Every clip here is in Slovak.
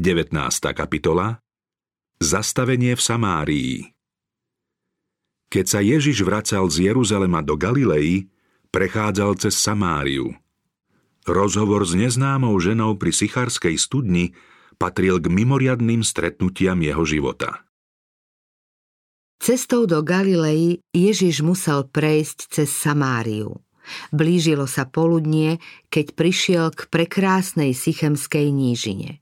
19. kapitola Zastavenie v Samárii Keď sa Ježiš vracal z Jeruzalema do Galilei, prechádzal cez Samáriu. Rozhovor s neznámou ženou pri Sicharskej studni patril k mimoriadným stretnutiam jeho života. Cestou do Galilei Ježiš musel prejsť cez Samáriu. Blížilo sa poludnie, keď prišiel k prekrásnej Sychemskej nížine.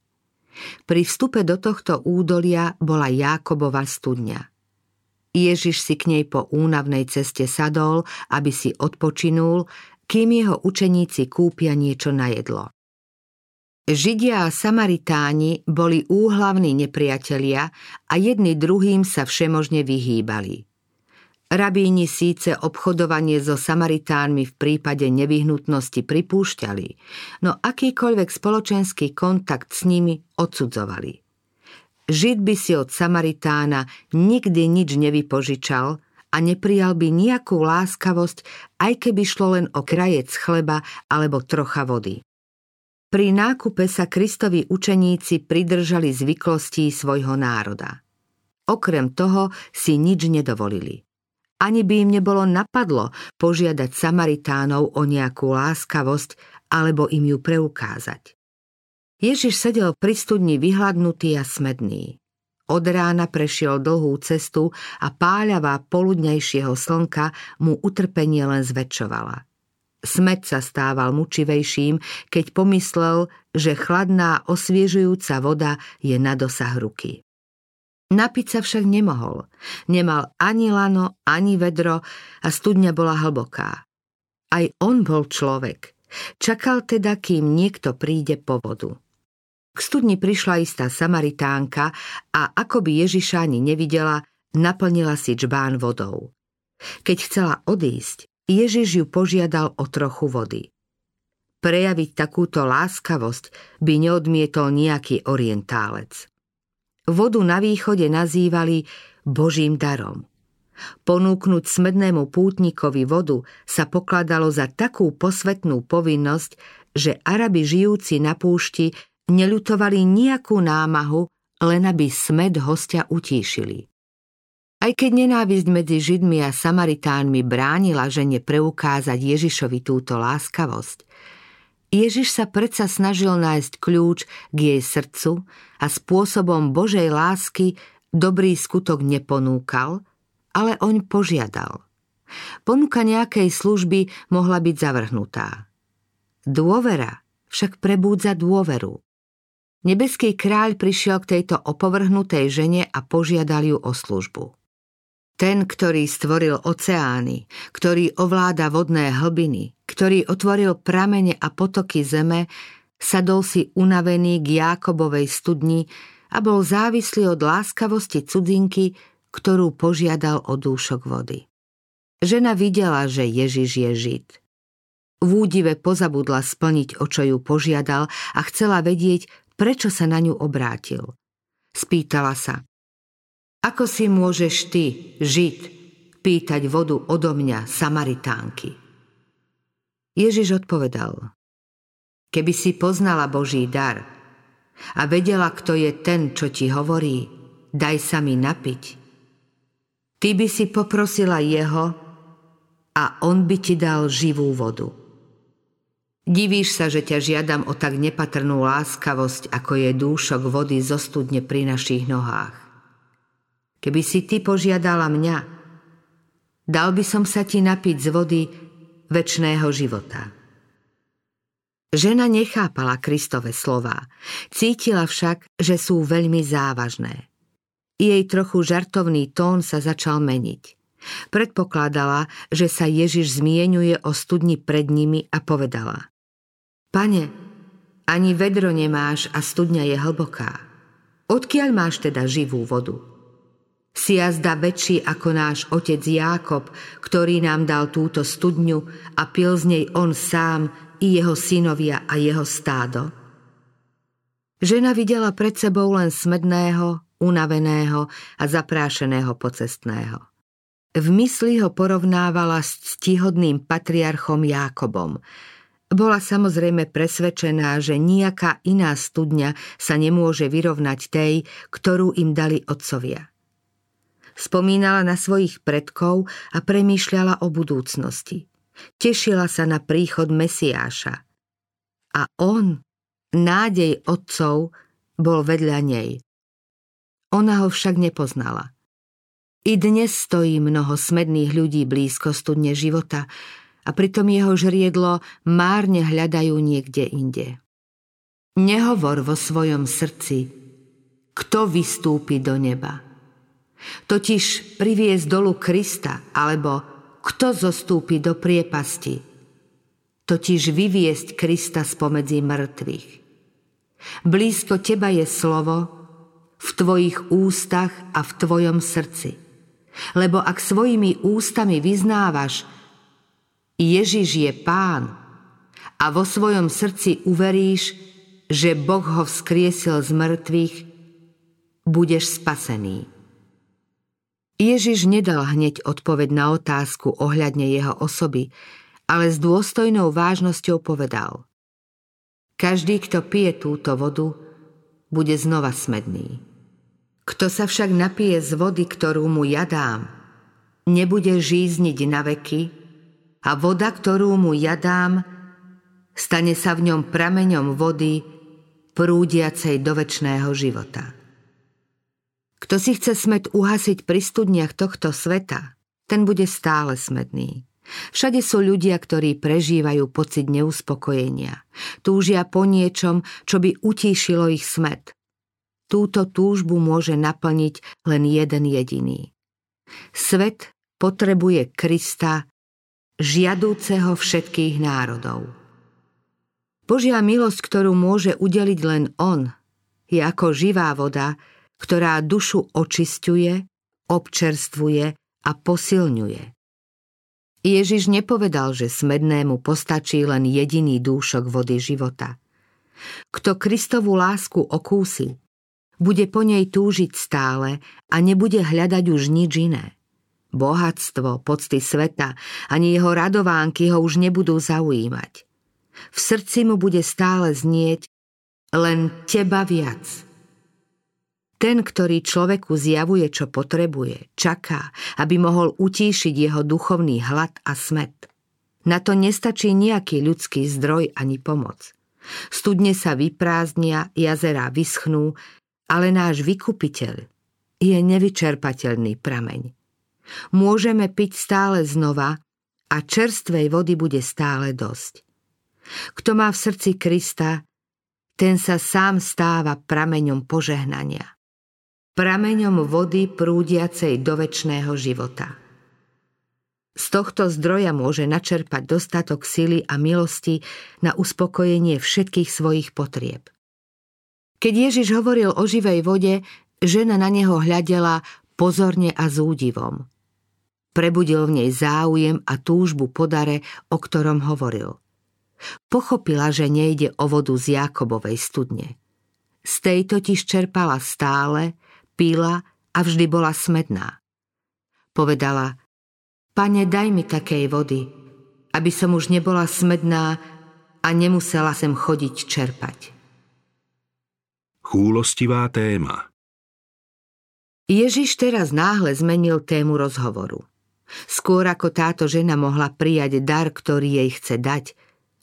Pri vstupe do tohto údolia bola Jákobova studňa. Ježiš si k nej po únavnej ceste sadol, aby si odpočinul, kým jeho učeníci kúpia niečo na jedlo. Židia a Samaritáni boli úhlavní nepriatelia a jedni druhým sa všemožne vyhýbali. Rabíni síce obchodovanie so Samaritánmi v prípade nevyhnutnosti pripúšťali, no akýkoľvek spoločenský kontakt s nimi odsudzovali. Žid by si od Samaritána nikdy nič nevypožičal a neprijal by nejakú láskavosť, aj keby šlo len o krajec chleba alebo trocha vody. Pri nákupe sa Kristovi učeníci pridržali zvyklostí svojho národa. Okrem toho si nič nedovolili. Ani by im nebolo napadlo požiadať Samaritánov o nejakú láskavosť alebo im ju preukázať. Ježiš sedel pri studni vyhladnutý a smedný. Od rána prešiel dlhú cestu a páľavá poludnejšieho slnka mu utrpenie len zväčšovala. Smet sa stával mučivejším, keď pomyslel, že chladná osviežujúca voda je na dosah ruky. Napiť sa však nemohol. Nemal ani lano, ani vedro a studňa bola hlboká. Aj on bol človek. Čakal teda, kým niekto príde po vodu. K studni prišla istá Samaritánka a ako by Ježiša ani nevidela, naplnila si čbán vodou. Keď chcela odísť, Ježiš ju požiadal o trochu vody. Prejaviť takúto láskavosť by neodmietol nejaký orientálec. Vodu na východe nazývali Božím darom. Ponúknuť smednému pútnikovi vodu sa pokladalo za takú posvetnú povinnosť, že Arabi žijúci na púšti neľutovali nejakú námahu, len aby smed hostia utíšili. Aj keď nenávisť medzi Židmi a Samaritánmi bránila žene preukázať Ježišovi túto láskavosť, Ježiš sa predsa snažil nájsť kľúč k jej srdcu a spôsobom Božej lásky dobrý skutok neponúkal, ale oň požiadal. Ponuka nejakej služby mohla byť zavrhnutá. Dôvera však prebúdza dôveru. Nebeský kráľ prišiel k tejto opovrhnutej žene a požiadal ju o službu. Ten, ktorý stvoril oceány, ktorý ovláda vodné hlbiny, ktorý otvoril pramene a potoky zeme, sadol si unavený k Jákobovej studni a bol závislý od láskavosti cudzinky, ktorú požiadal o dúšok vody. Žena videla, že Ježiš je Žid. V údive pozabudla splniť, o čo ju požiadal a chcela vedieť, prečo sa na ňu obrátil. Spýtala sa, ako si môžeš ty, Žid, pýtať vodu odo mňa, Samaritánky? Ježiš odpovedal, keby si poznala Boží dar a vedela, kto je ten, čo ti hovorí, daj sa mi napiť. Ty by si poprosila jeho a on by ti dal živú vodu. Divíš sa, že ťa žiadam o tak nepatrnú láskavosť, ako je dúšok vody zo studne pri našich nohách. Keby si ty požiadala mňa, dal by som sa ti napiť z vody väčšného života. Žena nechápala Kristove slová, cítila však, že sú veľmi závažné. Jej trochu žartovný tón sa začal meniť. Predpokladala, že sa Ježiš zmienuje o studni pred nimi a povedala Pane, ani vedro nemáš a studňa je hlboká. Odkiaľ máš teda živú vodu? Si jazda väčší ako náš otec Jákob, ktorý nám dal túto studňu a pil z nej on sám i jeho synovia a jeho stádo. Žena videla pred sebou len smedného, unaveného a zaprášeného pocestného. V mysli ho porovnávala s ctihodným patriarchom Jákobom. Bola samozrejme presvedčená, že nejaká iná studňa sa nemôže vyrovnať tej, ktorú im dali otcovia. Spomínala na svojich predkov a premýšľala o budúcnosti. Tešila sa na príchod Mesiáša. A on, nádej otcov, bol vedľa nej. Ona ho však nepoznala. I dnes stojí mnoho smedných ľudí blízko studne života a pritom jeho žriedlo márne hľadajú niekde inde. Nehovor vo svojom srdci, kto vystúpi do neba. Totiž priviesť dolu Krista, alebo kto zostúpi do priepasti. Totiž vyviesť Krista spomedzi mŕtvych. Blízko teba je slovo, v tvojich ústach a v tvojom srdci. Lebo ak svojimi ústami vyznávaš, Ježiš je pán a vo svojom srdci uveríš, že Boh ho vzkriesil z mŕtvych, budeš spasený. Ježiš nedal hneď odpoveď na otázku ohľadne jeho osoby, ale s dôstojnou vážnosťou povedal Každý, kto pije túto vodu, bude znova smedný. Kto sa však napije z vody, ktorú mu ja dám, nebude žízniť na veky a voda, ktorú mu ja dám, stane sa v ňom prameňom vody prúdiacej do väčšného života. Kto si chce smet uhasiť pri studniach tohto sveta, ten bude stále smedný. Všade sú ľudia, ktorí prežívajú pocit neuspokojenia. Túžia po niečom, čo by utíšilo ich smet. Túto túžbu môže naplniť len jeden jediný. Svet potrebuje Krista, žiadúceho všetkých národov. Božia milosť, ktorú môže udeliť len On, je ako živá voda, ktorá dušu očisťuje, občerstvuje a posilňuje. Ježiš nepovedal, že smednému postačí len jediný dúšok vody života. Kto Kristovú lásku okúsi, bude po nej túžiť stále a nebude hľadať už nič iné. Bohatstvo, pocty sveta, ani jeho radovánky ho už nebudú zaujímať. V srdci mu bude stále znieť len teba viac. Ten, ktorý človeku zjavuje, čo potrebuje, čaká, aby mohol utíšiť jeho duchovný hlad a smet. Na to nestačí nejaký ľudský zdroj ani pomoc. Studne sa vyprázdnia, jazera vyschnú, ale náš vykupiteľ je nevyčerpateľný prameň. Môžeme piť stále znova a čerstvej vody bude stále dosť. Kto má v srdci Krista, ten sa sám stáva prameňom požehnania prameňom vody prúdiacej do väčšného života. Z tohto zdroja môže načerpať dostatok sily a milosti na uspokojenie všetkých svojich potrieb. Keď Ježiš hovoril o živej vode, žena na neho hľadela pozorne a s údivom. Prebudil v nej záujem a túžbu po dare, o ktorom hovoril. Pochopila, že nejde o vodu z Jakobovej studne. Z tej totiž čerpala stále, píla a vždy bola smedná. Povedala, pane, daj mi takej vody, aby som už nebola smedná a nemusela sem chodiť čerpať. Chúlostivá téma Ježiš teraz náhle zmenil tému rozhovoru. Skôr ako táto žena mohla prijať dar, ktorý jej chce dať,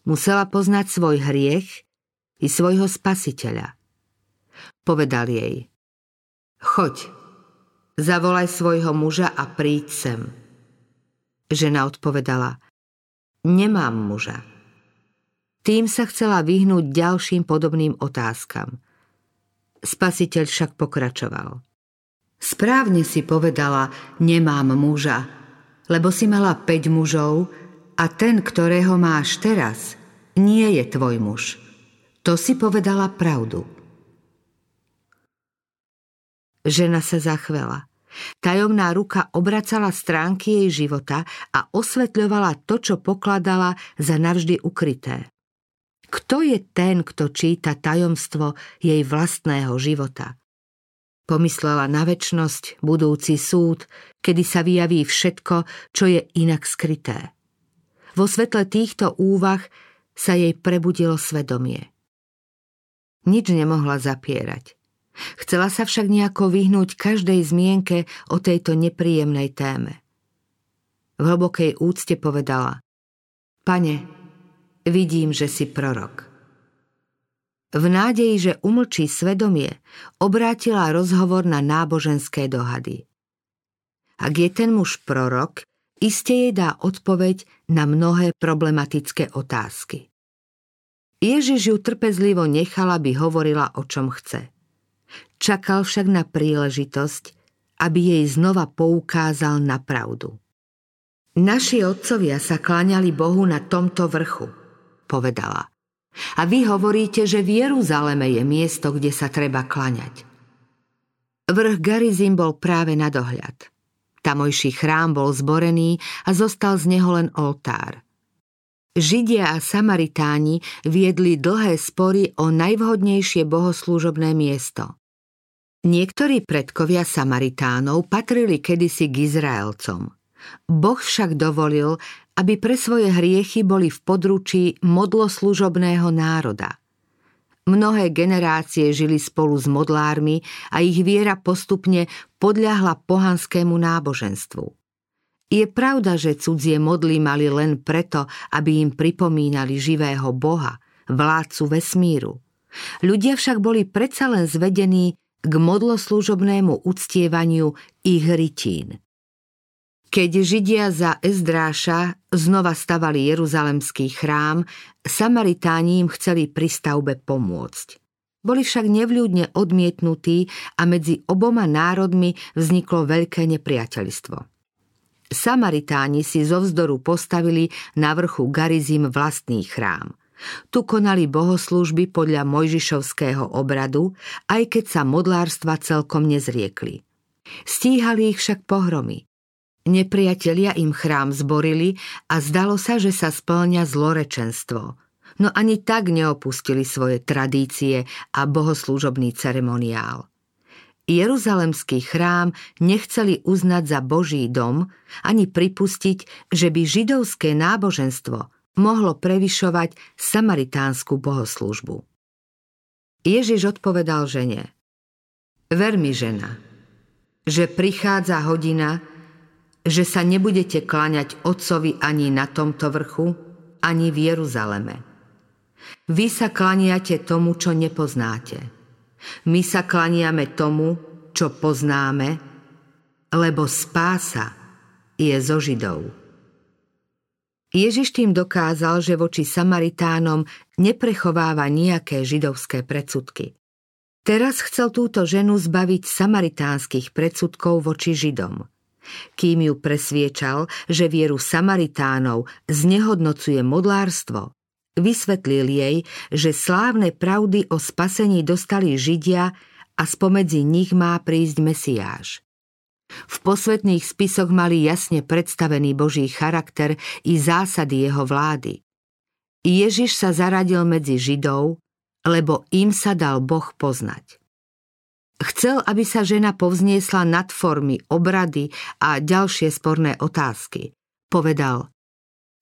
musela poznať svoj hriech i svojho spasiteľa. Povedal jej, Choď, zavolaj svojho muža a príď sem. Žena odpovedala, nemám muža. Tým sa chcela vyhnúť ďalším podobným otázkam. Spasiteľ však pokračoval. Správne si povedala, nemám muža, lebo si mala 5 mužov a ten, ktorého máš teraz, nie je tvoj muž. To si povedala pravdu. Žena sa zachvela. Tajomná ruka obracala stránky jej života a osvetľovala to, čo pokladala za navždy ukryté. Kto je ten, kto číta tajomstvo jej vlastného života? Pomyslela na väčnosť, budúci súd, kedy sa vyjaví všetko, čo je inak skryté. Vo svetle týchto úvah sa jej prebudilo svedomie. Nič nemohla zapierať. Chcela sa však nejako vyhnúť každej zmienke o tejto nepríjemnej téme. V hlbokej úcte povedala Pane, vidím, že si prorok. V nádeji, že umlčí svedomie, obrátila rozhovor na náboženské dohady. Ak je ten muž prorok, iste jej dá odpoveď na mnohé problematické otázky. Ježiš ju trpezlivo nechal, aby hovorila o čom chce. Čakal však na príležitosť, aby jej znova poukázal na pravdu. Naši otcovia sa kláňali Bohu na tomto vrchu, povedala. A vy hovoríte, že v Jeruzaleme je miesto, kde sa treba klaňať. Vrch Garizim bol práve na dohľad. Tamojší chrám bol zborený a zostal z neho len oltár. Židia a Samaritáni viedli dlhé spory o najvhodnejšie bohoslúžobné miesto. Niektorí predkovia Samaritánov patrili kedysi k Izraelcom. Boh však dovolil, aby pre svoje hriechy boli v područí modloslužobného národa. Mnohé generácie žili spolu s modlármi a ich viera postupne podľahla pohanskému náboženstvu. Je pravda, že cudzie modly mali len preto, aby im pripomínali živého Boha, vládcu vesmíru. Ľudia však boli predsa len zvedení k modloslúžobnému uctievaniu ich rytín. Keď Židia za Ezdráša znova stavali Jeruzalemský chrám, Samaritáni im chceli pri stavbe pomôcť. Boli však nevľúdne odmietnutí a medzi oboma národmi vzniklo veľké nepriateľstvo. Samaritáni si zo vzdoru postavili na vrchu Garizim vlastný chrám – tu konali bohoslúžby podľa Mojžišovského obradu, aj keď sa modlárstva celkom nezriekli. Stíhali ich však pohromy. Nepriatelia im chrám zborili a zdalo sa, že sa splňa zlorečenstvo. No ani tak neopustili svoje tradície a bohoslúžobný ceremoniál. Jeruzalemský chrám nechceli uznať za Boží dom ani pripustiť, že by židovské náboženstvo mohlo prevyšovať samaritánsku bohoslužbu. Ježiš odpovedal žene, Ver mi, žena, že prichádza hodina, že sa nebudete kláňať otcovi ani na tomto vrchu, ani v Jeruzaleme. Vy sa klaniate tomu, čo nepoznáte. My sa klaniame tomu, čo poznáme, lebo spása je zo Židov. Ježiš tým dokázal, že voči Samaritánom neprechováva nejaké židovské predsudky. Teraz chcel túto ženu zbaviť samaritánskych predsudkov voči Židom. Kým ju presviečal, že vieru Samaritánov znehodnocuje modlárstvo, vysvetlil jej, že slávne pravdy o spasení dostali Židia a spomedzi nich má prísť Mesiáš. V posvetných spisoch mali jasne predstavený Boží charakter i zásady jeho vlády. Ježiš sa zaradil medzi Židov, lebo im sa dal Boh poznať. Chcel, aby sa žena povzniesla nad formy, obrady a ďalšie sporné otázky. Povedal,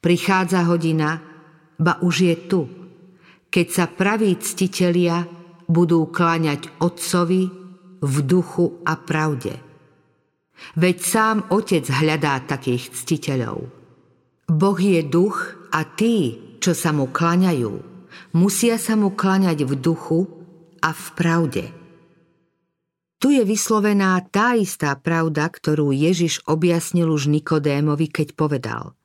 prichádza hodina, ba už je tu, keď sa praví ctitelia budú kláňať Otcovi v duchu a pravde. Veď sám Otec hľadá takých ctiteľov. Boh je duch a tí, čo sa mu klaňajú, musia sa mu klaňať v duchu a v pravde. Tu je vyslovená tá istá pravda, ktorú Ježiš objasnil už Nikodémovi, keď povedal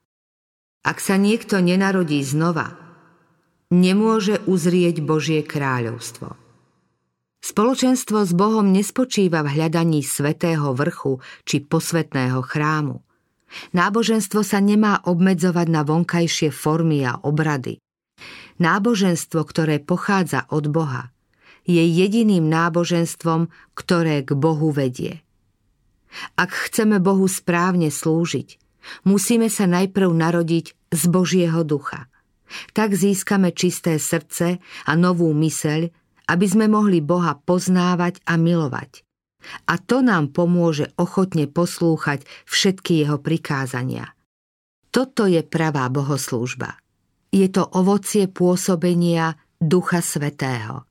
Ak sa niekto nenarodí znova, nemôže uzrieť Božie kráľovstvo. Spoločenstvo s Bohom nespočíva v hľadaní svetého vrchu či posvetného chrámu. Náboženstvo sa nemá obmedzovať na vonkajšie formy a obrady. Náboženstvo, ktoré pochádza od Boha, je jediným náboženstvom, ktoré k Bohu vedie. Ak chceme Bohu správne slúžiť, musíme sa najprv narodiť z Božieho ducha. Tak získame čisté srdce a novú myseľ, aby sme mohli Boha poznávať a milovať. A to nám pomôže ochotne poslúchať všetky jeho prikázania. Toto je pravá bohoslúžba. Je to ovocie pôsobenia Ducha Svetého.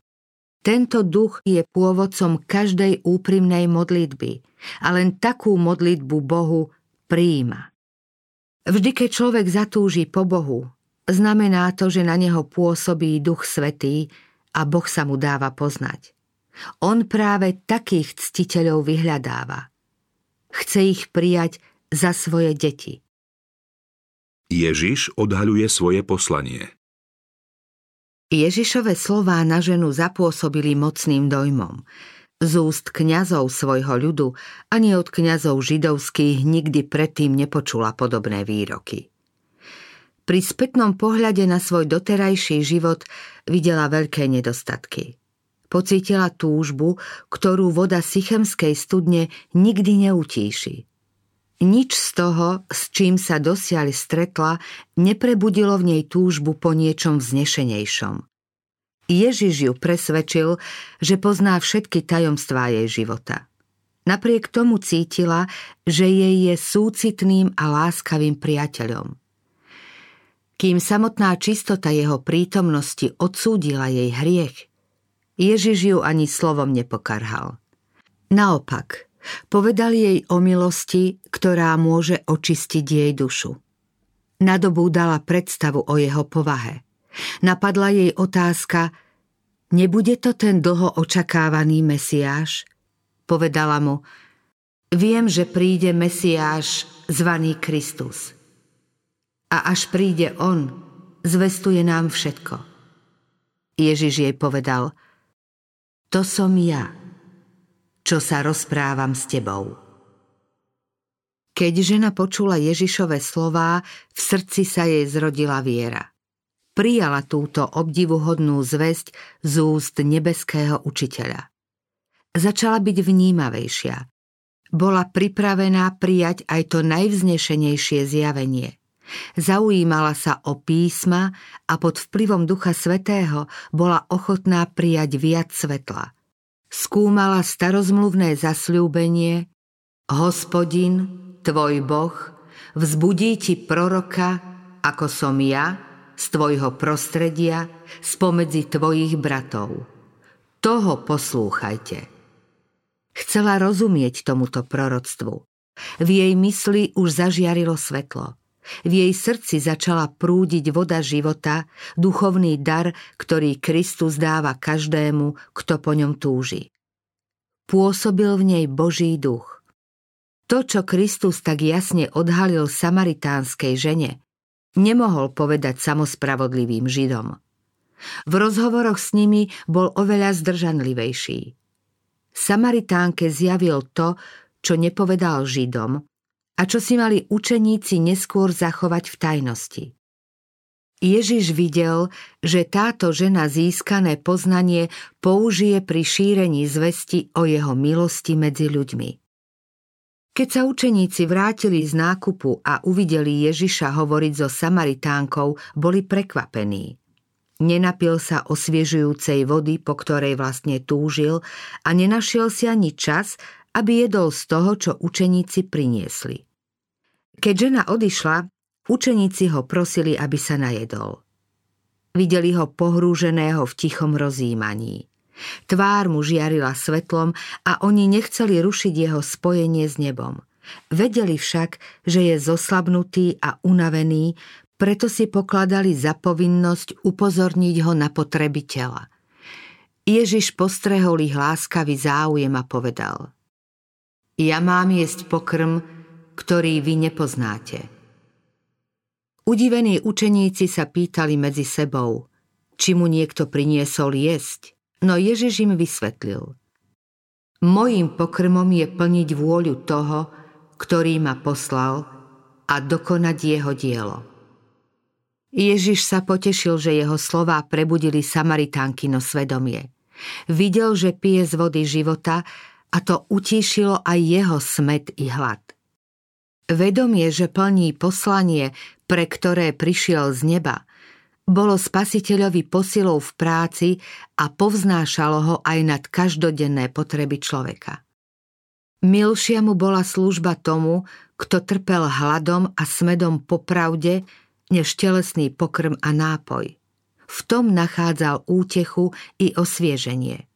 Tento duch je pôvodcom každej úprimnej modlitby a len takú modlitbu Bohu prijíma. Vždy, keď človek zatúži po Bohu, znamená to, že na neho pôsobí Duch Svetý a Boh sa mu dáva poznať. On práve takých ctiteľov vyhľadáva. Chce ich prijať za svoje deti. Ježiš odhaľuje svoje poslanie. Ježišove slová na ženu zapôsobili mocným dojmom. Z úst kňazov svojho ľudu ani od kňazov židovských nikdy predtým nepočula podobné výroky. Pri spätnom pohľade na svoj doterajší život videla veľké nedostatky. Pocítila túžbu, ktorú voda Sychemskej studne nikdy neutíši. Nič z toho, s čím sa dosiaľ stretla, neprebudilo v nej túžbu po niečom vznešenejšom. Ježiš ju presvedčil, že pozná všetky tajomstvá jej života. Napriek tomu cítila, že jej je súcitným a láskavým priateľom – kým samotná čistota jeho prítomnosti odsúdila jej hriech, Ježiš ju ani slovom nepokarhal. Naopak, povedal jej o milosti, ktorá môže očistiť jej dušu. dala predstavu o jeho povahe. Napadla jej otázka, nebude to ten dlho očakávaný Mesiáš? Povedala mu, viem, že príde Mesiáš zvaný Kristus – a až príde on, zvestuje nám všetko. Ježiš jej povedal, to som ja, čo sa rozprávam s tebou. Keď žena počula Ježišové slová, v srdci sa jej zrodila viera. Prijala túto obdivuhodnú zväzť z úst nebeského učiteľa. Začala byť vnímavejšia. Bola pripravená prijať aj to najvznešenejšie zjavenie – Zaujímala sa o písma a pod vplyvom Ducha Svetého bola ochotná prijať viac svetla. Skúmala starozmluvné zasľúbenie Hospodin, tvoj Boh, vzbudí ti proroka, ako som ja, z tvojho prostredia, spomedzi tvojich bratov. Toho poslúchajte. Chcela rozumieť tomuto proroctvu. V jej mysli už zažiarilo svetlo – v jej srdci začala prúdiť voda života, duchovný dar, ktorý Kristus dáva každému, kto po ňom túži. Pôsobil v nej Boží duch. To, čo Kristus tak jasne odhalil samaritánskej žene, nemohol povedať samospravodlivým Židom. V rozhovoroch s nimi bol oveľa zdržanlivejší. Samaritánke zjavil to, čo nepovedal Židom, a čo si mali učeníci neskôr zachovať v tajnosti. Ježiš videl, že táto žena získané poznanie použije pri šírení zvesti o jeho milosti medzi ľuďmi. Keď sa učeníci vrátili z nákupu a uvideli Ježiša hovoriť so Samaritánkou, boli prekvapení. Nenapil sa osviežujúcej vody, po ktorej vlastne túžil a nenašiel si ani čas, aby jedol z toho, čo učeníci priniesli. Keď žena odišla, učeníci ho prosili, aby sa najedol. Videli ho pohrúženého v tichom rozímaní. Tvár mu žiarila svetlom a oni nechceli rušiť jeho spojenie s nebom. Vedeli však, že je zoslabnutý a unavený, preto si pokladali za povinnosť upozorniť ho na potreby tela. Ježiš postrehol ich láskavý záujem a povedal Ja mám jesť pokrm, ktorý vy nepoznáte. Udivení učeníci sa pýtali medzi sebou, či mu niekto priniesol jesť, no Ježiš im vysvetlil. Mojím pokrmom je plniť vôľu toho, ktorý ma poslal a dokonať jeho dielo. Ježiš sa potešil, že jeho slová prebudili Samaritánkino svedomie. Videl, že pije z vody života a to utíšilo aj jeho smet i hlad. Vedomie, že plní poslanie, pre ktoré prišiel z neba, bolo spasiteľovi posilou v práci a povznášalo ho aj nad každodenné potreby človeka. Milšia mu bola služba tomu, kto trpel hladom a smedom po pravde než telesný pokrm a nápoj. V tom nachádzal útechu i osvieženie.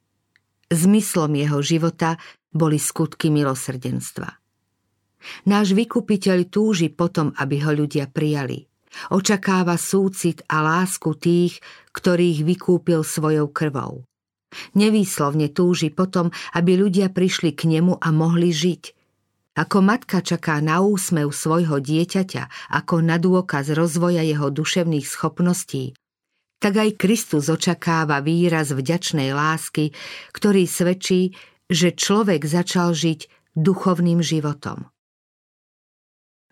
Zmyslom jeho života boli skutky milosrdenstva. Náš vykupiteľ túži potom, aby ho ľudia prijali. Očakáva súcit a lásku tých, ktorých vykúpil svojou krvou. Nevýslovne túži potom, aby ľudia prišli k nemu a mohli žiť. Ako matka čaká na úsmev svojho dieťaťa, ako na dôkaz rozvoja jeho duševných schopností, tak aj Kristus očakáva výraz vďačnej lásky, ktorý svedčí, že človek začal žiť duchovným životom.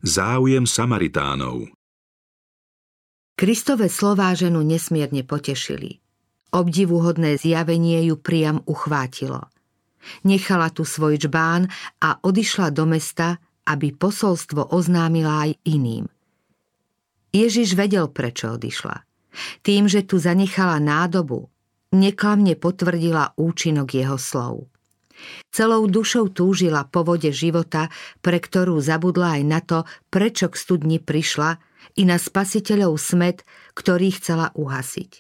Záujem Samaritánov Kristové slová ženu nesmierne potešili. Obdivuhodné zjavenie ju priam uchvátilo. Nechala tu svoj čbán a odišla do mesta, aby posolstvo oznámila aj iným. Ježiš vedel, prečo odišla – tým, že tu zanechala nádobu, neklamne potvrdila účinok jeho slov. Celou dušou túžila po vode života, pre ktorú zabudla aj na to, prečo k studni prišla, i na spasiteľov smet, ktorý chcela uhasiť.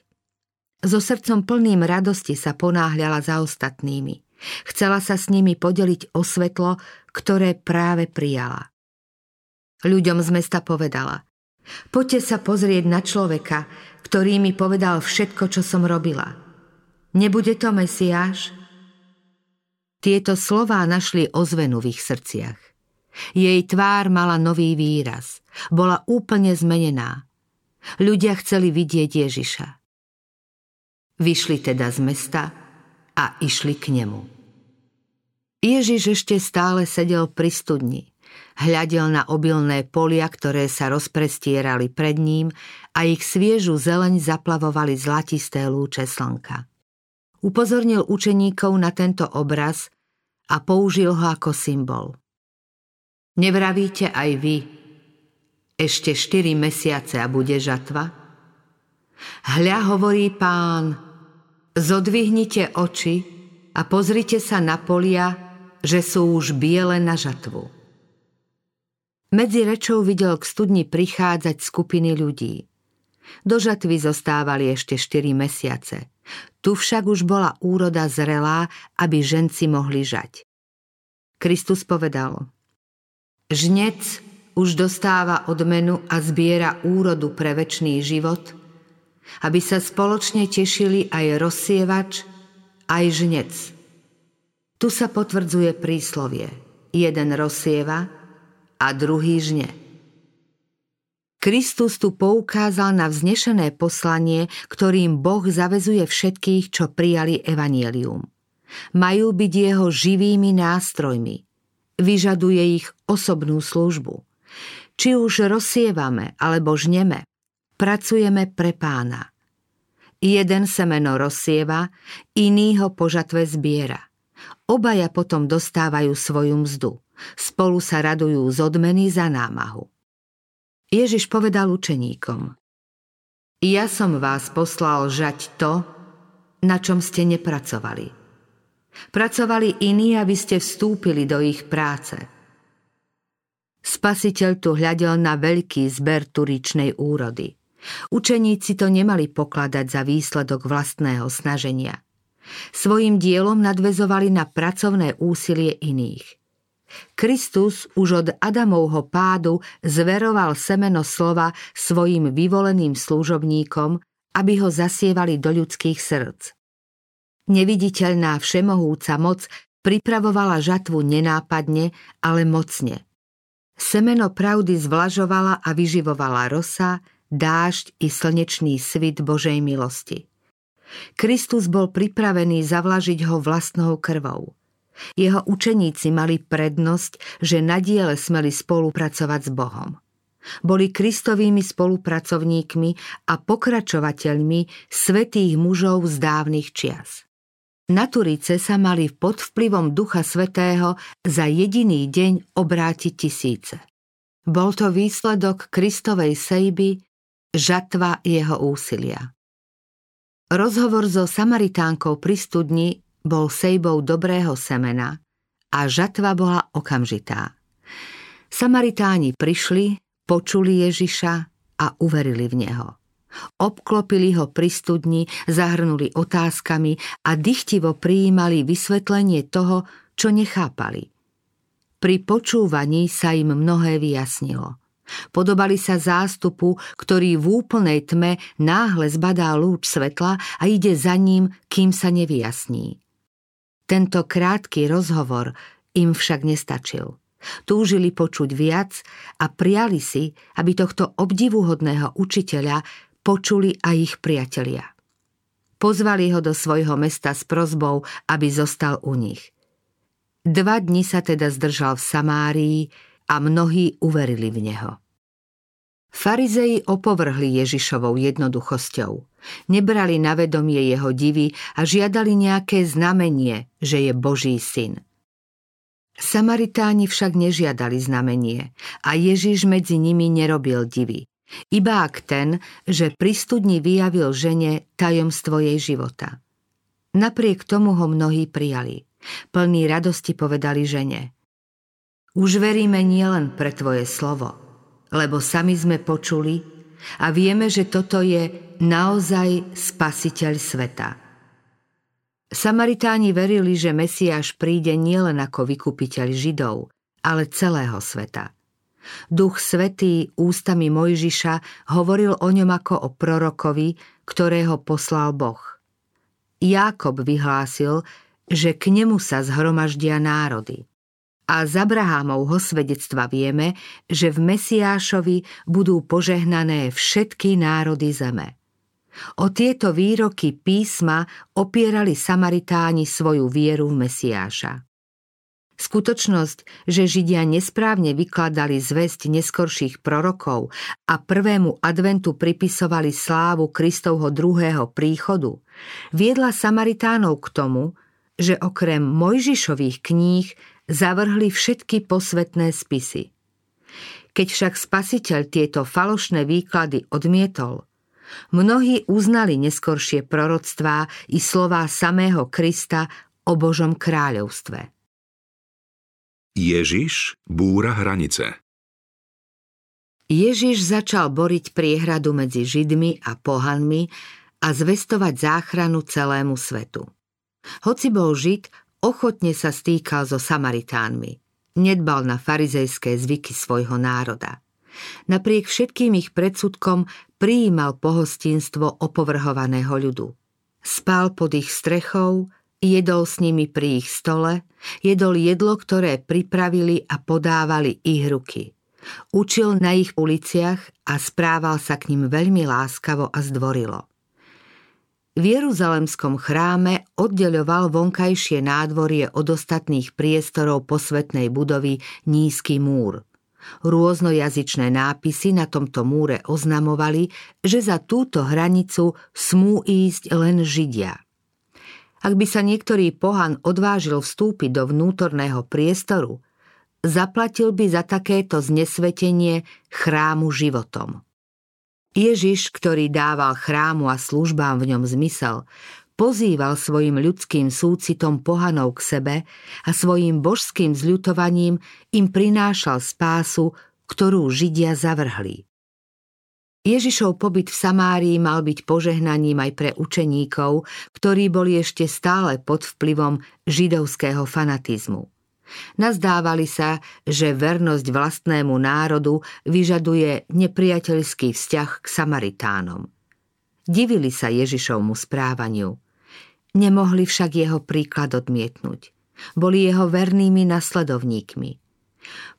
So srdcom plným radosti sa ponáhľala za ostatnými. Chcela sa s nimi podeliť o svetlo, ktoré práve prijala. Ľuďom z mesta povedala Poďte sa pozrieť na človeka, ktorý mi povedal všetko, čo som robila. Nebude to Mesiáš? Tieto slová našli ozvenu v ich srdciach. Jej tvár mala nový výraz. Bola úplne zmenená. Ľudia chceli vidieť Ježiša. Vyšli teda z mesta a išli k nemu. Ježiš ešte stále sedel pri studni. Hľadel na obilné polia, ktoré sa rozprestierali pred ním a ich sviežu zeleň zaplavovali zlatisté lúče slnka. Upozornil učeníkov na tento obraz a použil ho ako symbol. Nevravíte aj vy, ešte štyri mesiace a bude žatva? Hľa hovorí pán, zodvihnite oči a pozrite sa na polia, že sú už biele na žatvu. Medzi rečou videl k studni prichádzať skupiny ľudí. Do žatvy zostávali ešte 4 mesiace. Tu však už bola úroda zrelá, aby ženci mohli žať. Kristus povedal Žnec už dostáva odmenu a zbiera úrodu pre väčší život, aby sa spoločne tešili aj rozsievač, aj žnec. Tu sa potvrdzuje príslovie. Jeden rozsieva, a druhý žne. Kristus tu poukázal na vznešené poslanie, ktorým Boh zavezuje všetkých, čo prijali evanielium. Majú byť jeho živými nástrojmi. Vyžaduje ich osobnú službu. Či už rozsievame alebo žneme, pracujeme pre pána. Jeden semeno rozsieva, iný ho po žatve zbiera. Obaja potom dostávajú svoju mzdu. Spolu sa radujú z odmeny za námahu. Ježiš povedal učeníkom Ja som vás poslal žať to, na čom ste nepracovali. Pracovali iní, aby ste vstúpili do ich práce. Spasiteľ tu hľadel na veľký zber turičnej úrody. Učeníci to nemali pokladať za výsledok vlastného snaženia. Svojim dielom nadvezovali na pracovné úsilie iných. Kristus už od Adamovho pádu zveroval semeno slova svojim vyvoleným služobníkom, aby ho zasievali do ľudských srdc. Neviditeľná všemohúca moc pripravovala žatvu nenápadne, ale mocne. Semeno pravdy zvlažovala a vyživovala rosa, dážď i slnečný svit Božej milosti. Kristus bol pripravený zavlažiť ho vlastnou krvou. Jeho učeníci mali prednosť, že na diele smeli spolupracovať s Bohom. Boli kristovými spolupracovníkmi a pokračovateľmi svetých mužov z dávnych čias. Na Turice sa mali pod vplyvom Ducha Svetého za jediný deň obrátiť tisíce. Bol to výsledok Kristovej sejby, žatva jeho úsilia. Rozhovor so Samaritánkou pri studni bol sejbou dobrého semena a žatva bola okamžitá. Samaritáni prišli, počuli Ježiša a uverili v neho. Obklopili ho pri studni, zahrnuli otázkami a dychtivo prijímali vysvetlenie toho, čo nechápali. Pri počúvaní sa im mnohé vyjasnilo. Podobali sa zástupu, ktorý v úplnej tme náhle zbadá lúč svetla a ide za ním, kým sa nevyjasní. Tento krátky rozhovor im však nestačil. Túžili počuť viac a priali si, aby tohto obdivuhodného učiteľa počuli aj ich priatelia. Pozvali ho do svojho mesta s prozbou, aby zostal u nich. Dva dni sa teda zdržal v Samárii a mnohí uverili v neho. Farizei opovrhli Ježišovou jednoduchosťou. Nebrali na vedomie jeho divy a žiadali nejaké znamenie, že je Boží syn. Samaritáni však nežiadali znamenie a Ježiš medzi nimi nerobil divy. Iba ak ten, že pri studni vyjavil žene tajomstvo jej života. Napriek tomu ho mnohí prijali. Plní radosti povedali žene. Už veríme nielen pre tvoje slovo, lebo sami sme počuli a vieme, že toto je naozaj spasiteľ sveta. Samaritáni verili, že Mesiáš príde nielen ako vykupiteľ Židov, ale celého sveta. Duch Svetý ústami Mojžiša hovoril o ňom ako o prorokovi, ktorého poslal Boh. Jákob vyhlásil, že k nemu sa zhromaždia národy. A z Abrahámovho svedectva vieme, že v Mesiášovi budú požehnané všetky národy zeme. O tieto výroky písma opierali Samaritáni svoju vieru v Mesiáša. Skutočnosť, že Židia nesprávne vykladali zväzť neskorších prorokov a prvému adventu pripisovali slávu Kristovho druhého príchodu, viedla Samaritánov k tomu, že okrem Mojžišových kníh zavrhli všetky posvetné spisy. Keď však spasiteľ tieto falošné výklady odmietol, Mnohí uznali neskoršie proroctvá i slová samého Krista o Božom kráľovstve. Ježiš búra hranice Ježiš začal boriť priehradu medzi Židmi a pohanmi a zvestovať záchranu celému svetu. Hoci bol Žid, ochotne sa stýkal so Samaritánmi. Nedbal na farizejské zvyky svojho národa. Napriek všetkým ich predsudkom prijímal pohostinstvo opovrhovaného ľudu. Spal pod ich strechou, jedol s nimi pri ich stole, jedol jedlo, ktoré pripravili a podávali ich ruky. Učil na ich uliciach a správal sa k ním veľmi láskavo a zdvorilo. V Jeruzalemskom chráme oddeľoval vonkajšie nádvorie od ostatných priestorov posvetnej budovy nízky múr – Rôznojazyčné nápisy na tomto múre oznamovali, že za túto hranicu smú ísť len Židia. Ak by sa niektorý pohan odvážil vstúpiť do vnútorného priestoru, zaplatil by za takéto znesvetenie chrámu životom. Ježiš, ktorý dával chrámu a službám v ňom zmysel, pozýval svojim ľudským súcitom pohanov k sebe a svojim božským zľutovaním im prinášal spásu, ktorú Židia zavrhli. Ježišov pobyt v Samárii mal byť požehnaním aj pre učeníkov, ktorí boli ešte stále pod vplyvom židovského fanatizmu. Nazdávali sa, že vernosť vlastnému národu vyžaduje nepriateľský vzťah k Samaritánom. Divili sa Ježišovmu správaniu – Nemohli však jeho príklad odmietnúť. Boli jeho vernými nasledovníkmi.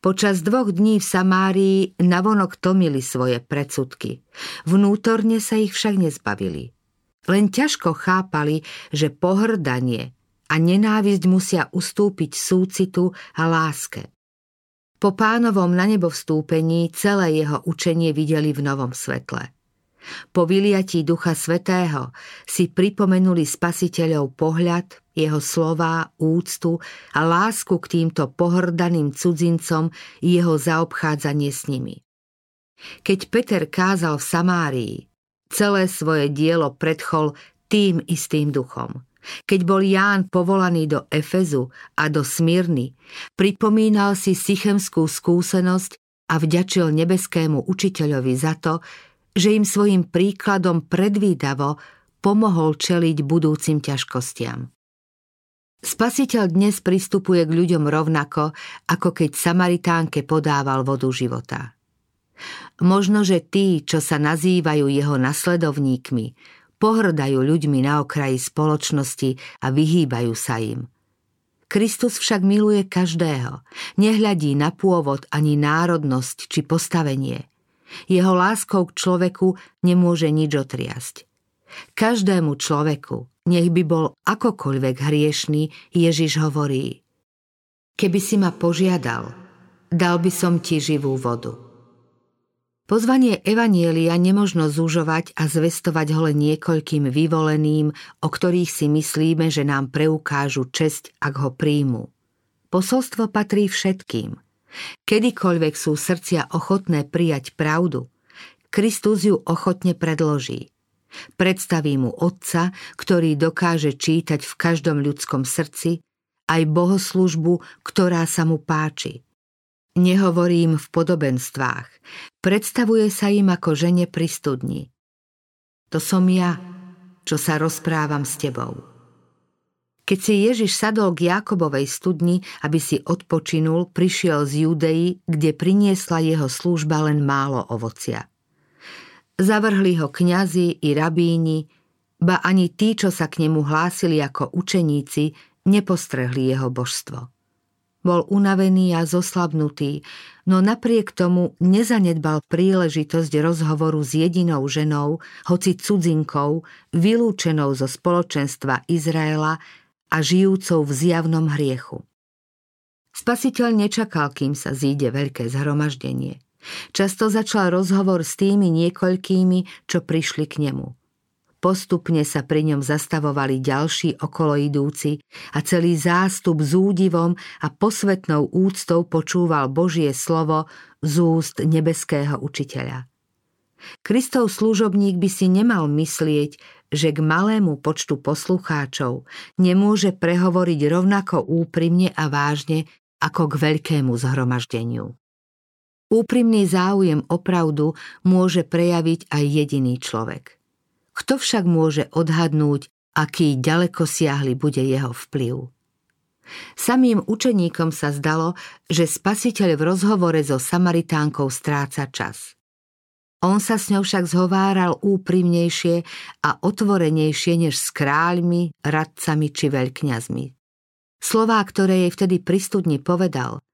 Počas dvoch dní v Samárii navonok tomili svoje predsudky. Vnútorne sa ich však nezbavili. Len ťažko chápali, že pohrdanie a nenávisť musia ustúpiť súcitu a láske. Po pánovom na nebo vstúpení celé jeho učenie videli v novom svetle – po vyliatí Ducha Svetého si pripomenuli spasiteľov pohľad, jeho slová, úctu a lásku k týmto pohrdaným cudzincom i jeho zaobchádzanie s nimi. Keď Peter kázal v Samárii, celé svoje dielo predchol tým istým duchom. Keď bol Ján povolaný do Efezu a do Smírny, pripomínal si sychemskú skúsenosť a vďačil nebeskému učiteľovi za to, že im svojim príkladom predvídavo pomohol čeliť budúcim ťažkostiam. Spasiteľ dnes pristupuje k ľuďom rovnako, ako keď Samaritánke podával vodu života. Možno, že tí, čo sa nazývajú jeho nasledovníkmi, pohrdajú ľuďmi na okraji spoločnosti a vyhýbajú sa im. Kristus však miluje každého, nehľadí na pôvod ani národnosť či postavenie. Jeho láskou k človeku nemôže nič otriasť. Každému človeku, nech by bol akokoľvek hriešný, Ježiš hovorí Keby si ma požiadal, dal by som ti živú vodu. Pozvanie Evanielia nemožno zúžovať a zvestovať ho len niekoľkým vyvoleným, o ktorých si myslíme, že nám preukážu česť, ak ho príjmu. Posolstvo patrí všetkým. Kedykoľvek sú srdcia ochotné prijať pravdu, Kristus ju ochotne predloží. Predstaví mu Otca, ktorý dokáže čítať v každom ľudskom srdci, aj bohoslužbu, ktorá sa mu páči – Nehovorím v podobenstvách. Predstavuje sa im ako žene pri studni. To som ja, čo sa rozprávam s tebou. Keď si Ježiš sadol k Jakobovej studni, aby si odpočinul, prišiel z Judei, kde priniesla jeho služba len málo ovocia. Zavrhli ho kňazi i rabíni, ba ani tí, čo sa k nemu hlásili ako učeníci, nepostrehli jeho božstvo. Bol unavený a zoslabnutý, no napriek tomu nezanedbal príležitosť rozhovoru s jedinou ženou, hoci cudzinkou, vylúčenou zo spoločenstva Izraela a žijúcou v zjavnom hriechu. Spasiteľ nečakal, kým sa zíde veľké zhromaždenie. Často začal rozhovor s tými niekoľkými, čo prišli k nemu – Postupne sa pri ňom zastavovali ďalší okoloidúci a celý zástup s údivom a posvetnou úctou počúval Božie slovo z úst nebeského učiteľa. Kristov služobník by si nemal myslieť, že k malému počtu poslucháčov nemôže prehovoriť rovnako úprimne a vážne ako k veľkému zhromaždeniu. Úprimný záujem o pravdu môže prejaviť aj jediný človek – kto však môže odhadnúť, aký ďaleko siahli bude jeho vplyv? Samým učeníkom sa zdalo, že spasiteľ v rozhovore so Samaritánkou stráca čas. On sa s ňou však zhováral úprimnejšie a otvorenejšie než s kráľmi, radcami či veľkňazmi. Slová, ktoré jej vtedy pri povedal,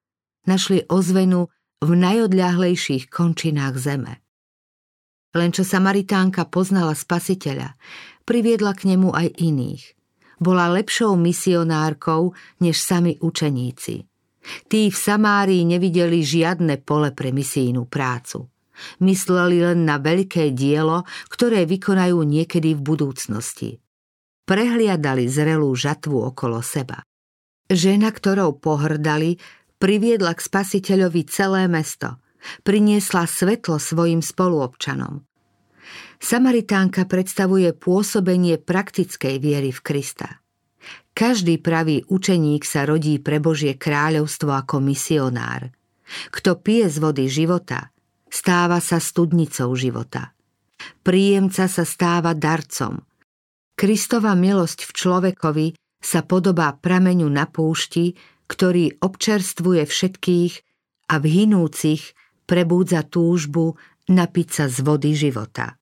našli ozvenu v najodľahlejších končinách zeme. Len čo Samaritánka poznala spasiteľa, priviedla k nemu aj iných. Bola lepšou misionárkou než sami učeníci. Tí v Samárii nevideli žiadne pole pre misijnú prácu. Mysleli len na veľké dielo, ktoré vykonajú niekedy v budúcnosti. Prehliadali zrelú žatvu okolo seba. Žena, ktorou pohrdali, priviedla k spasiteľovi celé mesto – priniesla svetlo svojim spoluobčanom. Samaritánka predstavuje pôsobenie praktickej viery v Krista. Každý pravý učeník sa rodí pre Božie kráľovstvo ako misionár. Kto pije z vody života, stáva sa studnicou života. Príjemca sa stáva darcom. Kristova milosť v človekovi sa podobá prameňu na púšti, ktorý občerstvuje všetkých a v hinúcich prebúdza túžbu napiť sa z vody života.